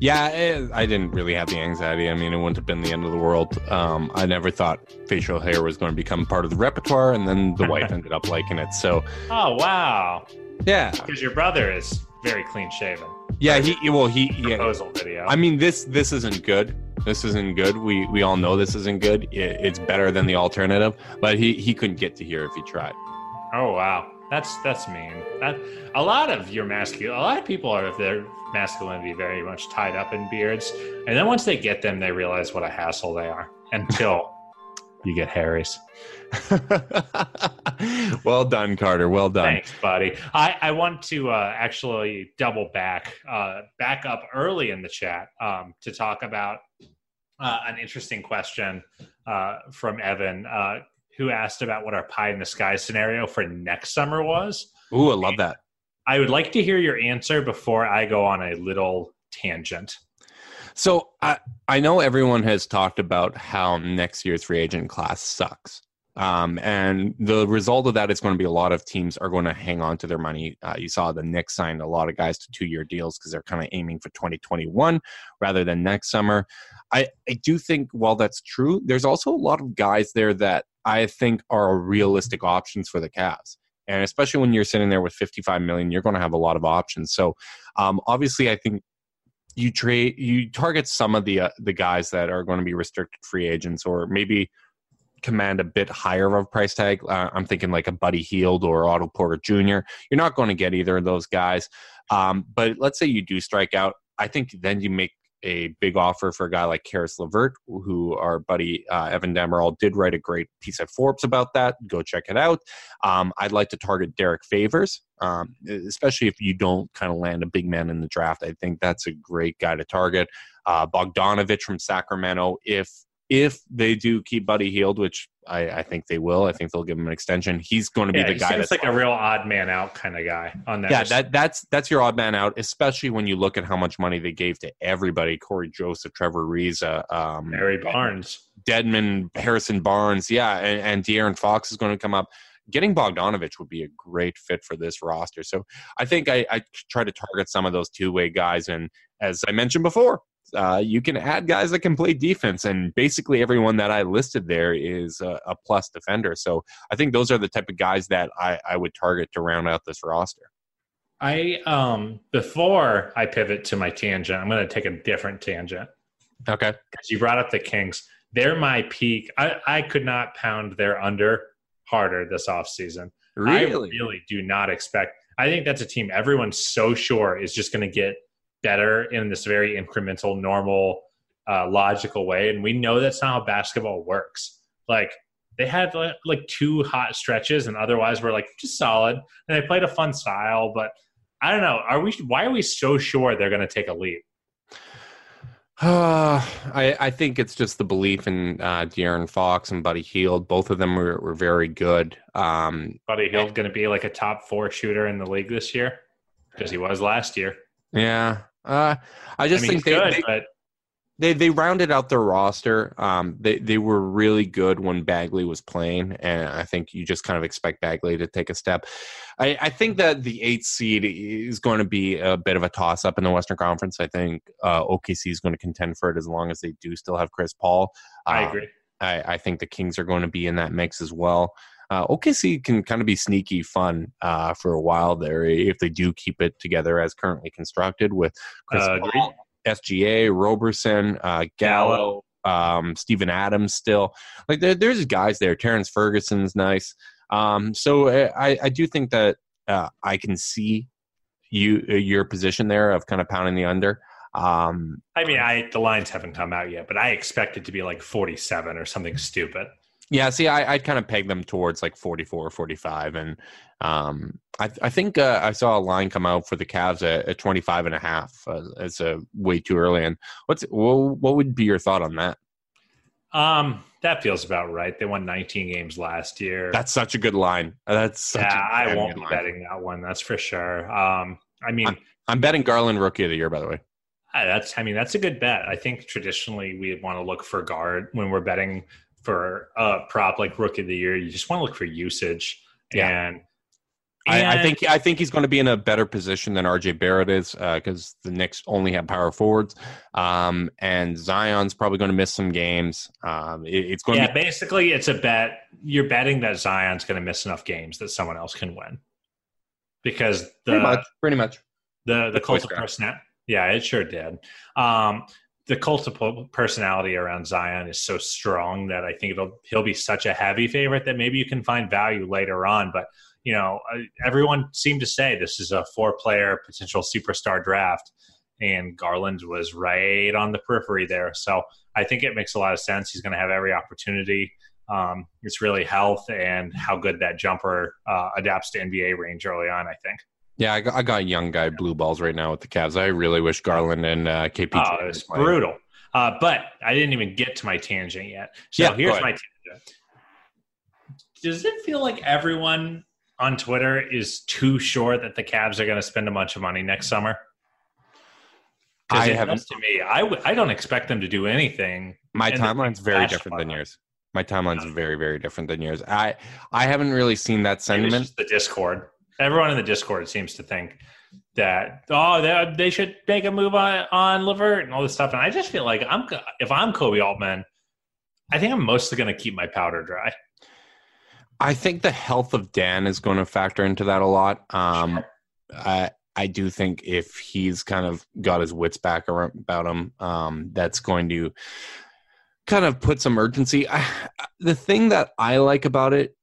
Yeah, it, I didn't really have the anxiety. I mean, it wouldn't have been the end of the world. Um, I never thought facial hair was going to become part of the repertoire, and then the wife ended up liking it. So, oh wow, yeah, because your brother is very clean shaven. Yeah, he well he proposal yeah. video. I mean this this isn't good. This isn't good. We we all know this isn't good. It, it's better than the alternative, but he he couldn't get to here if he tried. Oh wow, that's that's mean. That a lot of your masculine, a lot of people are their masculinity very much tied up in beards, and then once they get them, they realize what a hassle they are. Until you get Harry's. well done, Carter. Well done. Thanks, buddy. I, I want to uh, actually double back, uh, back up early in the chat um, to talk about uh, an interesting question uh, from Evan, uh, who asked about what our pie in the sky scenario for next summer was. Ooh, I love that. I would like to hear your answer before I go on a little tangent. So I I know everyone has talked about how next year's free agent class sucks. Um, and the result of that is going to be a lot of teams are going to hang on to their money. Uh, you saw the Knicks signed a lot of guys to two year deals because they're kind of aiming for 2021 rather than next summer. I, I do think while that's true, there's also a lot of guys there that I think are realistic options for the Cavs. And especially when you're sitting there with 55 million, you're going to have a lot of options. So um, obviously, I think you trade you target some of the uh, the guys that are going to be restricted free agents or maybe command a bit higher of a price tag. Uh, I'm thinking like a Buddy Hield or Otto Porter Jr. You're not going to get either of those guys. Um, but let's say you do strike out. I think then you make a big offer for a guy like Caris LeVert, who our buddy uh, Evan Dammarell did write a great piece at Forbes about that. Go check it out. Um, I'd like to target Derrick Favors, um, especially if you don't kind of land a big man in the draft. I think that's a great guy to target. Uh, Bogdanovich from Sacramento, if if they do keep Buddy Hield, which I, I, think they will, I think they'll give him an extension. He's going to yeah, be the guy that's like a real odd man out kind of guy on that. Yeah, that that's that's your odd man out, especially when you look at how much money they gave to everybody: Cory Joseph, Trevor Ariza, um, Harry Barnes, Dedmon, Harrison Barnes, yeah, and, and De'Aaron Fox is going to come up. Getting Bogdanovich would be a great fit for this roster. So I think I, I try to target some of those two way guys, and as I mentioned before, uh, you can add guys that can play defense, and basically everyone that I listed there is a, a, plus defender. So I think those are the type of guys that I, I would target to round out this roster. I um before I pivot to my tangent, I'm going to take a different tangent. Okay, because you brought up the Kings. They're my peak. I, I could not pound their under harder this offseason. Really? I really do not expect. I think that's a team everyone's so sure is just going to get better in this very incremental, normal, uh, logical way. And we know that's not how basketball works. Like they had like, like two hot stretches, and otherwise we're like just solid. And they played a fun style, but I don't know. Are we? Why are we so sure they're going to take a leap? Uh, I, I think it's just the belief in uh, De'Aaron Fox and Buddy Hield. Both of them were, were very good. Um, Buddy Hield going to be like a top four shooter in the league this year because he was last year. Yeah, uh, I just I mean, think they, good, they, but... they, they rounded out their roster. Um, they they were really good when Bagley was playing, and I think you just kind of expect Bagley to take a step. I, I think that the eighth seed is going to be a bit of a toss up in the Western Conference. I think uh, OKC is going to contend for it as long as they do still have Chris Paul. I um, agree. I, I, think the Kings are going to be in that mix as well uh, OKC can kind of be sneaky fun uh, for a while there if they do keep it together as currently constructed with Chris uh, Paul, SGA, Roberson, uh, Gallo, um, Steven Adams. Still, like there, there's guys there. Terrence Ferguson's nice. Um, so uh, I, I do think that uh, I can see you your position there of kind of pounding the under. Um, I mean, I the lines haven't come out yet, but I expect it to be like 47 or something stupid. Yeah, see, I, I'd kind of peg them towards like 44 or 45. And um, I, I think uh, I saw a line come out for the Cavs at, at 25 and a half. Uh, it's a way too early. And what's what, what would be your thought on that? Um, that feels about right. They won 19 games last year. That's such a good line. That's yeah. I won't be line. betting that one. That's for sure. Um, I mean, I'm, I'm, betting Garland rookie of the year. By the way, that's. I mean, that's a good bet. I think traditionally we want to look for guard when we're betting for a prop like rookie of the year, you just want to look for usage. Yeah. And, and I, I, think I think he's going to be in a better position than RJ Barrett is because uh, the Knicks only have power forwards, um, and Zion's probably going to miss some games. Um, it, it's going yeah, to be- basically it's a bet. You're betting that Zion's going to miss enough games that someone else can win because the pretty much, pretty much. the the, the cult of personality. Yeah, it sure did. Um, the cult of personality around Zion is so strong that I think it'll he'll be such a heavy favorite that maybe you can find value later on. But you know, everyone seemed to say this is a four-player potential superstar draft, and Garland was right on the periphery there. So I think it makes a lot of sense. He's going to have every opportunity. Um, it's really health and how good that jumper uh, adapts to NBA range early on. I think. Yeah, I got, I got young guy blue balls right now with the Cavs. I really wish Garland and uh, KP. Oh, it's brutal. Uh, but I didn't even get to my tangent yet. So yeah, here's my tangent. Does it feel like everyone on Twitter is too sure that the Cavs are going to spend a bunch of money next summer? I haven't. To me, I w- I don't expect them to do anything. My timeline's very different than yours. My timeline's very very different than yours. I I haven't really seen that sentiment. the Discord everyone in the Discord seems to think that oh they, they should make a move on on LeVert and all this stuff. And I just feel like I'm if I'm Koby Altman, I think I'm mostly going to keep my powder dry. I think the health of Dan is going to factor into that a lot. Um, sure. I I do think if he's kind of got his wits back about him, um, that's going to kind of put some urgency. I, the thing that I like about it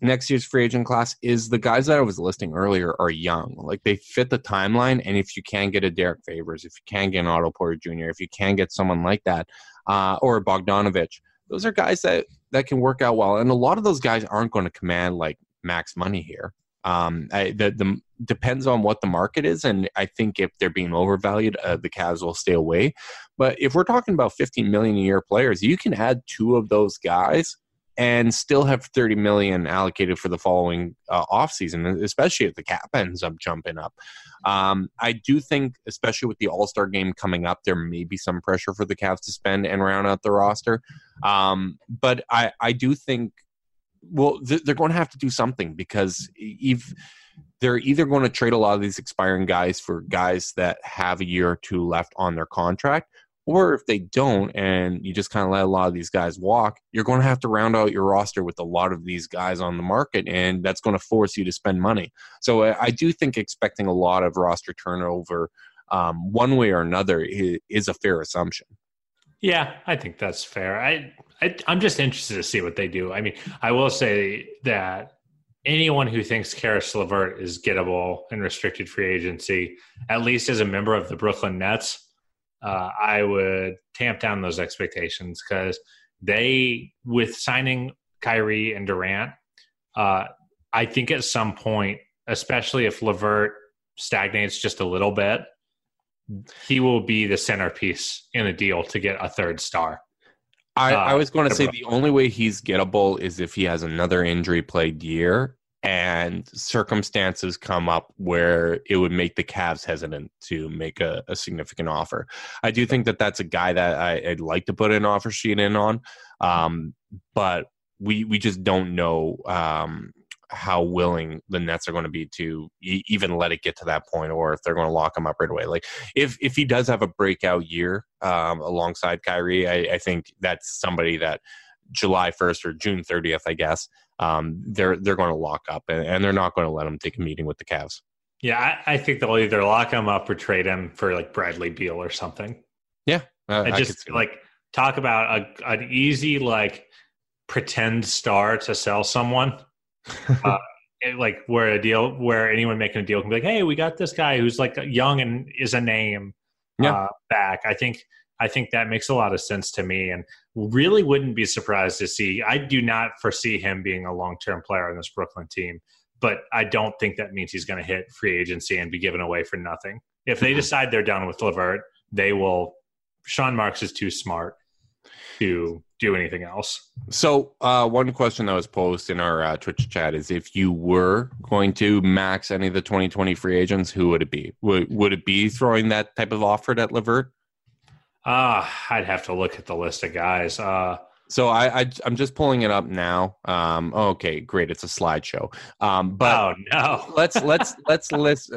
next year's free agent class is the guys that I was listing earlier are young. Like they fit the timeline. And if you can get a Derrick Favors, if you can get an Otto Porter Jr., if you can get someone like that, uh, or Bogdanovich, those are guys that that can work out well. And a lot of those guys aren't going to command like max money here. Um, I, the, the depends on what the market is, and I think if they're being overvalued, uh, the Cavs will stay away. But if we're talking about 15 million a year players, you can add two of those guys and still have 30 million allocated for the following uh, offseason, especially if the cap ends up jumping up. Um, I do think, especially with the All Star game coming up, there may be some pressure for the Cavs to spend and round out the roster. Um, but I, I do think, well, th- they're going to have to do something because if they're either going to trade a lot of these expiring guys for guys that have a year or two left on their contract, or if they don't, and you just kind of let a lot of these guys walk, you're going to have to round out your roster with a lot of these guys on the market, and that's going to force you to spend money. So I, do think expecting a lot of roster turnover, um, one way or another, is, a fair assumption. Yeah, I think that's fair. I, I I'm just interested to see what they do. I mean, I will say that anyone who thinks Caris LeVert is gettable in restricted free agency, at least as a member of the Brooklyn Nets uh, I would tamp down those expectations because they, with signing Kyrie and Durant, uh, I think at some point, especially if LeVert stagnates just a little bit, he will be the centerpiece in a deal to get a third star. I, uh, I was going to say the only way he's gettable is if he has another injury plagued year and circumstances come up where it would make the Cavs hesitant to make a, a significant offer. I do think that that's a guy that I, would like to put an offer sheet in on, um, but we we just don't know um, how willing the Nets are going to be to e- even let it get to that point, or if they're going to lock him up right away. Like if if he does have a breakout year um, alongside Kyrie, I, I think that's somebody that July 1st or June 30th, I guess, um, they're they're going to lock up and, and, they're not going to let him take a meeting with the Cavs. Yeah, I, I, think they'll either lock him up or trade him for like Bradley Beal or something. Yeah, uh, I just like talk about a, an easy like pretend star to sell someone. uh, like where a deal where anyone making a deal can be like, hey, we got this guy who's like young and is a name yeah. uh, back. I think I think that makes a lot of sense to me, and really wouldn't be surprised to see. I do not foresee him being a long term player on this Brooklyn team, but I don't think that means he's going to hit free agency and be given away for nothing. If they mm-hmm. decide they're done with LeVert, they will. Sean Marks is too smart to do anything else. So, uh, one question that was posed in our uh, Twitch chat is: if you were going to max any of the 2020 free agents, who would it be? Would would it be throwing that type of offer at LeVert? Uh, I'd have to look at the list of guys. Uh, so I, I am just pulling it up now. Um, okay, great. It's a slideshow. Um, but oh no, let's let's let's list.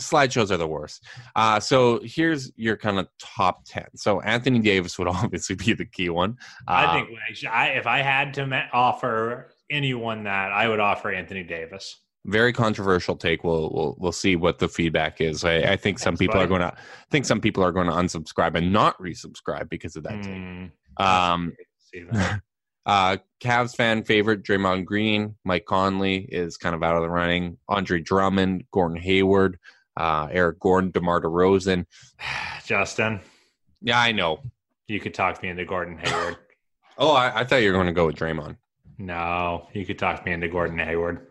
Slideshows are the worst. Uh, so here's your kind of top ten. So Anthony Davis would obviously be the key one. Uh, I think I, if I had to offer anyone that, I would offer Anthony Davis very controversial take. We'll we'll we'll see what the feedback is. I, I think some That's people are going to think some people are going to unsubscribe and not resubscribe because of that mm, take. Hmm. Um, uh, Cavs fan favorite Draymond Green, Mike Conley is kind of out of the running. Andre Drummond, Gordon Hayward, uh, Eric Gordon, DeMar DeRozan. Justin. Yeah, I know. You could talk me into Gordon Hayward. oh, I, I thought you were going to go with Draymond. No, you could talk me into Gordon Hayward.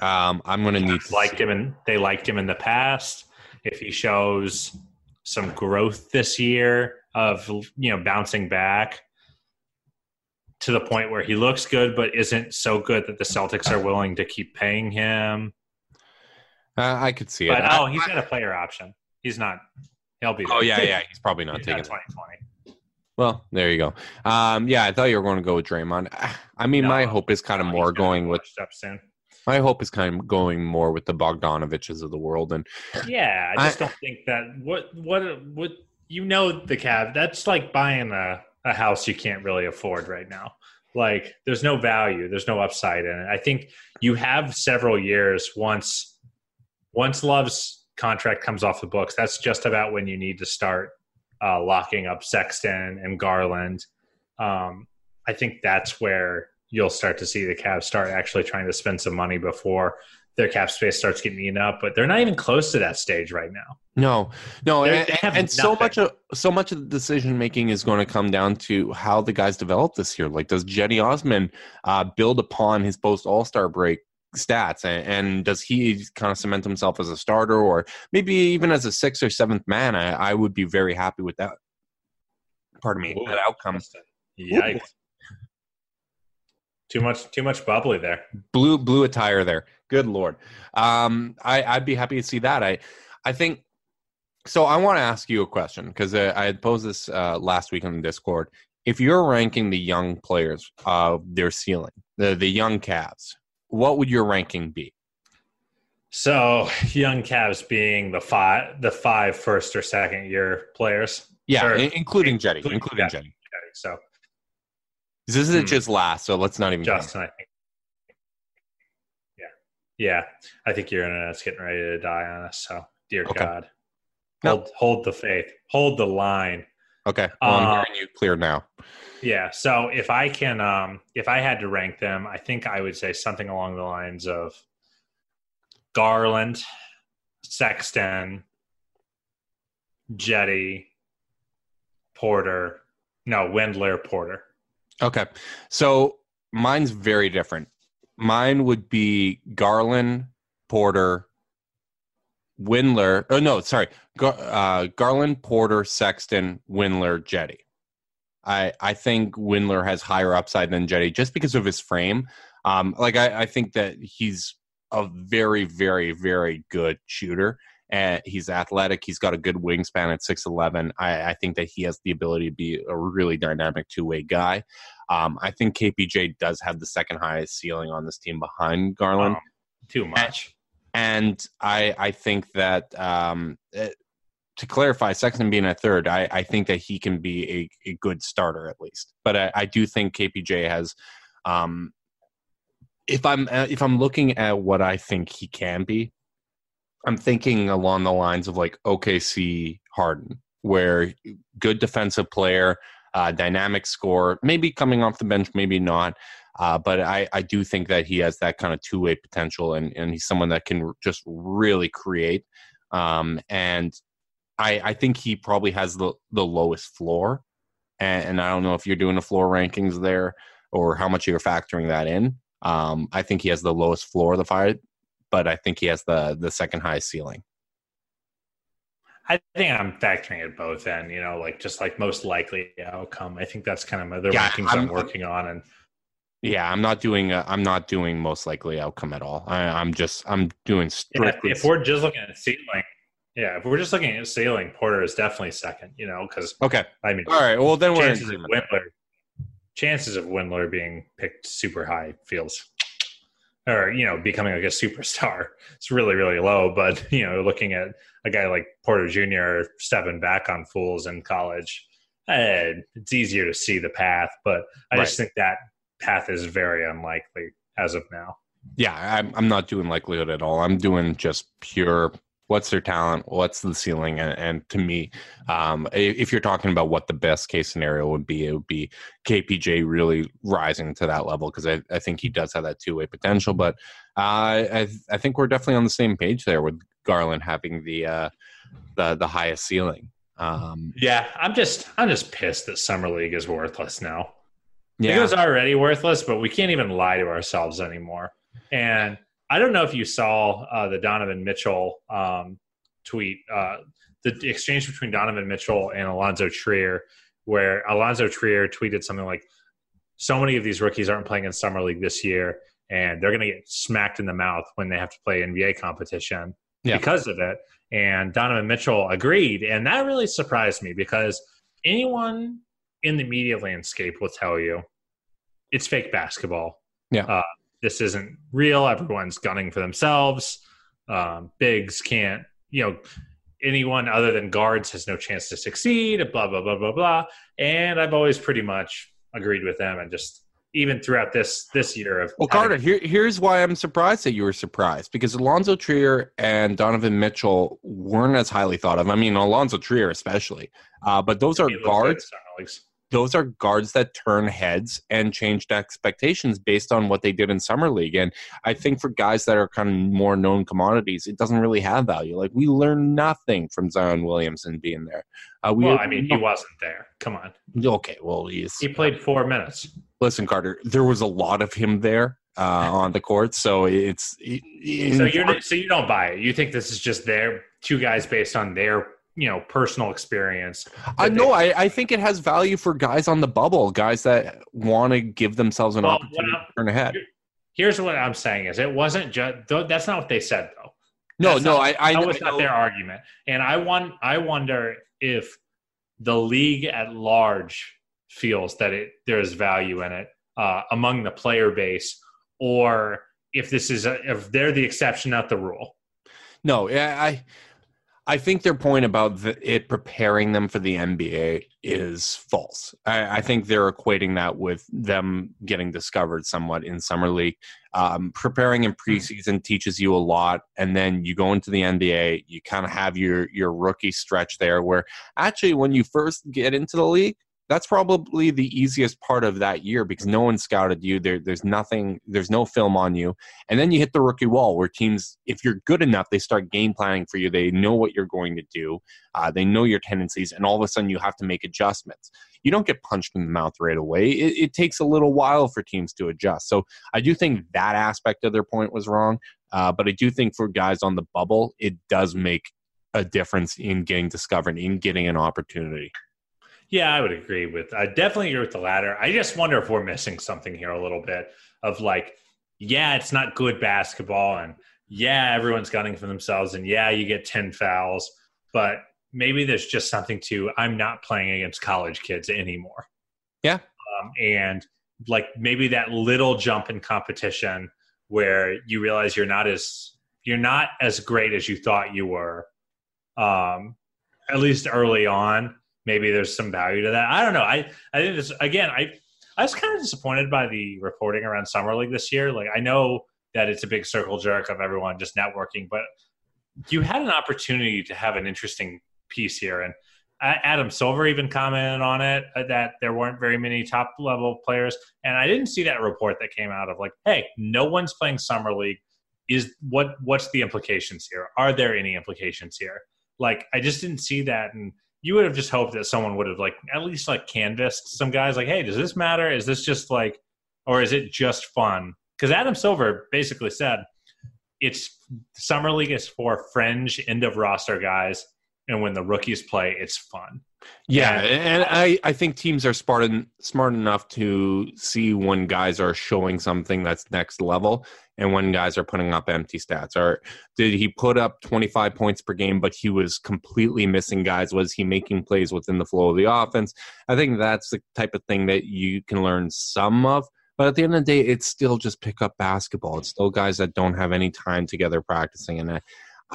Um, I'm going to need liked him and they liked him in the past. If he shows some growth this year of you know bouncing back to the point where he looks good but isn't so good that the Celtics are willing to keep paying him. Uh, I could see but, it. Oh, he's got a player option. He's not. He'll be. Oh, there. Oh yeah, yeah. He's probably not he's taking twenty twenty. Well, there you go. Um, yeah, I thought you were going to go with Draymond. I mean, no, my hope is kind of more going with. Soon. My hope is kind of going more with the Bogdanoviches of the world, and yeah, I just I, don't think that what what what you know the Cav that's like buying a, a house you can't really afford right now. Like there's no value, there's no upside in it. I think you have several years once once Love's contract comes off the books, that's just about when you need to start uh, locking up Sexton and Garland. Um, I think that's where you'll start to see the Cavs start actually trying to spend some money before their cap space starts getting eaten up. But they're not even close to that stage right now. No, no, They're- and, and so much of so much of the decision making is going to come down to how the guys develop this year. Like, does Cedi Osman uh, build upon his post All Star break stats, and, and does he kind of cement himself as a starter, or maybe even as a sixth or seventh man? I, I would be very happy with that. Pardon me, Ooh. that outcome. Yikes. Too much, too much bubbly there. blue blue attire there. Good lord. Um, I, I'd be happy to see that. I I think so. I want to ask you a question because I, I had posed this uh, last week on the Discord. If you're ranking the young players of their ceiling, the the young Cavs, what would your ranking be? So young Cavs being the five, the five first or second year players. Yeah, including Cedi, Including including Cedi. Cedi. So This isn't Hmm. just last, so let's not even. count. Justin, I think. Yeah, yeah. I think your internet's getting ready to die on us. So dear Okay. God, No. hold hold the faith, hold the line. Okay, well, I'm Uh, hearing you clear now. Yeah. So if I can, um, if I had to rank them, I think I would say something along the lines of Garland, Sexton, Cedi, Porter. No, Windler, Porter. Okay. So mine's very different. Mine would be Garland, Porter, Windler. Oh, no, sorry. Gar, uh, Garland, Porter, Sexton, Windler, Cedi. I, I think Windler has higher upside than Cedi just because of his frame. Um, like, I, I think that he's a very, very, very good shooter. And he's athletic. He's got a good wingspan at 6'11. I, I think that he has the ability to be a really dynamic two way guy. Um, I think KPJ does have the second highest ceiling on this team behind Garland. Um, too much. And I, I think that um, eh, to clarify, Sexton being a third, I, I think that he can be a, a good starter at least. But I, I do think KPJ has, um, if I'm uh, if I'm looking at what I think he can be, I'm thinking along the lines of like OKC Harden, where good defensive player, uh, dynamic score, maybe coming off the bench, maybe not. Uh, but I, I do think that he has that kind of two way potential, and, and he's someone that can just really create. Um, and I, I think he probably has the, the lowest floor. And, and I don't know if you're doing the floor rankings there or how much you're factoring that in. Um, I think he has the lowest floor of the five, but I think he has the the second highest ceiling. I think I'm factoring it both in, you know, like just like most likely outcome. I think that's kind of my, the Yeah, rankings I'm, I'm- working on. And Yeah, I'm not doing. i I'm not doing most likely outcome at all. I, I'm just. I'm doing strictly. if we're just looking at ceiling, yeah, if we're just looking at ceiling, Porter is definitely second, you know, because okay. I mean, All right. Well, then we're in chances of. Windler, chances of Windler being picked super high feels, or you know, becoming like a superstar, it's really really low. But you know, looking at a guy like Porter Jr. stepping back on fools in college, eh, it's easier to see the path. But I just think that path is very unlikely as of now. Yeah, I'm. I'm not doing likelihood at all. I'm doing just pure. What's their talent? What's the ceiling? And, and to me, um, if you're talking about what the best case scenario would be, it would be KPJ really rising to that level because I, I think he does have that two way potential. But uh, I I think we're definitely on the same page there with Garland having the uh, the the highest ceiling. Um, Yeah, I'm just I'm just pissed that summer league is worthless now. yeah, It was already worthless, but we can't even lie to ourselves anymore. And I don't know if you saw uh, the Donovan Mitchell um, tweet, uh, the exchange between Donovan Mitchell and Alonzo Trier, where Alonzo Trier tweeted something like, "So many of these rookies aren't playing in summer league this year, and they're going to get smacked in the mouth when they have to play NBA competition Yeah. because of it." And Donovan Mitchell agreed, and that really surprised me because anyone in the media landscape will tell you it's fake basketball. Yeah. Uh, this isn't real. Everyone's gunning for themselves. Um, bigs can't, you know, anyone other than guards has no chance to succeed, blah, blah, blah, blah, blah. And I've always pretty much agreed with them and just even throughout this this year of Well, Carter, here, here's why I'm surprised that you were surprised because Alonzo Trier and Donovan Mitchell weren't as highly thought of. I mean, Alonzo Trier especially, uh, but those are guards those are guards that turn heads and changed expectations based on what they did in summer league. And I think for guys that are kind of more known commodities, it doesn't really have value. Like we learned nothing from Zion Williamson being there. Uh, we well, I mean, he wasn't there. Come on. Okay, well, he's he played four minutes. Listen, Carter, there was a lot of him there uh, on the court, so it's. It, so you're so you don't buy it. You think this is just their two guys based on their you know personal experience. I know. I, I think it has value for guys on the bubble, guys that want to give themselves an well, opportunity to turn ahead. Here's what I'm saying: is it wasn't just that's not what they said though. No, that's no, not, I, I that was I not their argument, and I want I wonder if the league at large feels that it there is value in it uh, among the player base, or if this is a, if they're the exception, not the rule. No, yeah, I I think their point about the, it preparing them for the NBA is false. I, I, think they're equating that with them getting discovered somewhat in summer league. Um, preparing in hmm. preseason teaches you a lot, and then you go into the NBA. You kind of have your your rookie stretch there, where actually when you first get into the league, that's probably the easiest part of that year because no one scouted you. There, there's nothing, there's no film on you. And then you hit the rookie wall where teams, if you're good enough, they start game planning for you. They know what you're going to do, uh, they know your tendencies, and all of a sudden you have to make adjustments. You don't get punched in the mouth right away. It, it takes a little while for teams to adjust. So I do think that aspect of their point was wrong. Uh, but I do think for guys on the bubble, it does make a difference in getting discovered, in getting an opportunity. Yeah, I would agree with. I definitely agree with the latter. I just wonder if we're missing something here a little bit of like, yeah, it's not good basketball, and yeah, everyone's gunning for themselves, and yeah, you get ten fouls, but maybe there's just something to I'm not playing against college kids anymore. Yeah, um, and like maybe that little jump in competition where you realize you're not as you're not as great as you thought you were um at least early on maybe there's some value to that. I don't know. I I think this again. I I was kind of disappointed by the reporting around summer league this year. Like I know that it's a big circle jerk of everyone just networking, but you had an opportunity to have an interesting piece here and. Adam Silver even commented on it uh, that there weren't very many top level players, and I didn't see that report that came out of like, hey, no one's playing summer league. Is what what's the implications here? Are there any implications here? Like, I just didn't see that, and you would have just hoped that someone would have like at least like canvassed some guys like hey does this matter? Is this just like or is it just fun? Because adam silver basically said it's summer league is for fringe end of roster guys and when the rookies play it's fun yeah and, and i i think teams are smart, smart enough to see when guys are showing something that's next level and when guys are putting up empty stats? Or did he put up 25 points per game, but he was completely missing guys? Was he making plays within the flow of the offense? I think that's the type of thing that you can learn some of. But at the end of the day, it's still just pick up basketball. It's still guys that don't have any time together practicing. And I,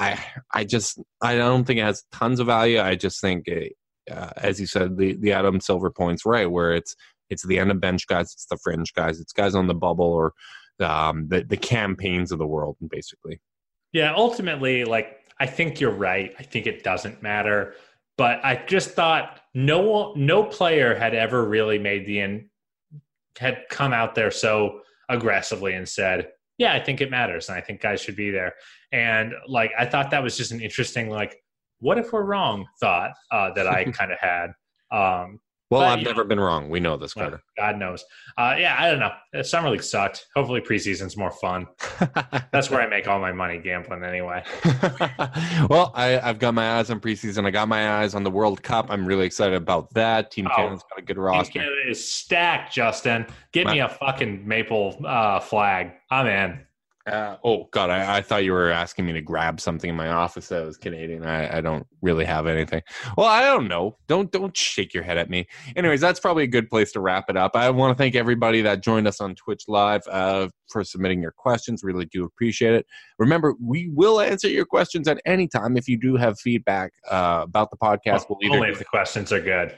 I, I just, I don't think it has tons of value. I just think, it, uh, as you said, the, the Adam Silver points right, where it's, it's the end of bench guys, it's the fringe guys, it's guys on the bubble or um, the the Cam Paynes of the world, basically. Yeah, ultimately, like I think you're right. I think it doesn't matter, but I just thought no no player had ever really made the in had come out there so aggressively and said, "Yeah, I think it matters, and I think guys should be there." And like I thought that was just an interesting like, what if we're wrong? Thought uh, that I kind of had. Um, well, but, I've never know, been wrong. We know this, Carter. God knows. Uh, yeah, I don't know. Uh, summer league sucked. Hopefully, preseason's more fun. That's where I make all my money gambling, anyway. well, I, have got my eyes on preseason. I got my eyes on the World Cup. I'm really excited about that. Team oh, Canada's got a good roster. Team Canada is stacked. Justin, get me a fucking maple uh, flag. I'm in. Uh, oh God, I, I, thought you were asking me to grab something in my office that was Canadian. I, I, don't really have anything. Well, I don't know. Don't don't shake your head at me. Anyways, that's probably a good place to wrap it up. I want to thank everybody that joined us on Twitch Live uh, for submitting your questions. Really do appreciate it. Remember, we will answer your questions at any time. If you do have feedback uh, about the podcast, we'll either only if the questions are good.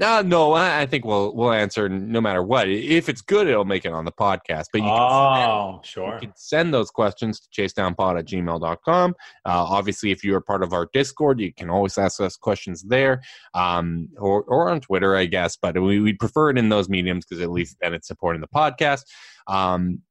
No, no, I I think we'll we'll answer no matter what. If it's good, it'll make it on the podcast. But you can oh, You sure. can send those questions to chasedownpod at gmail.com. Uh, obviously, if you are part of our Discord, you can always ask us questions there um, or, or on Twitter, I guess. But we, we'd prefer it in those mediums because at least then it's supporting the podcast. Um,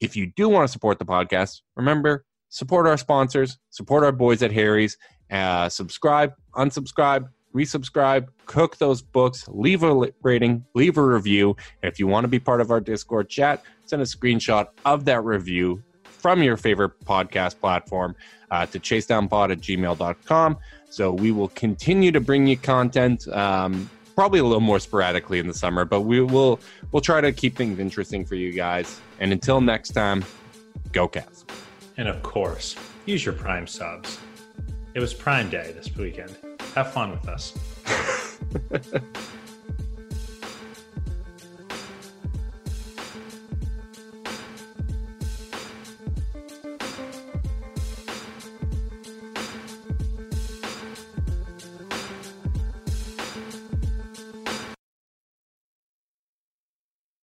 if you do want to support the podcast, remember, support our sponsors, support our boys at Harry's, uh, subscribe, unsubscribe, resubscribe, cook those books, leave a rating, leave a review. And if you want to be part of our Discord chat, send a screenshot of that review from your favorite podcast platform uh, to chasedownpod at gmail.com. So we will continue to bring you content, um, probably a little more sporadically in the summer, but we will we'll try to keep things interesting for you guys. And until next time, go Cats. And of course, use your Prime subs. It was Prime Day this weekend. Have fun with us.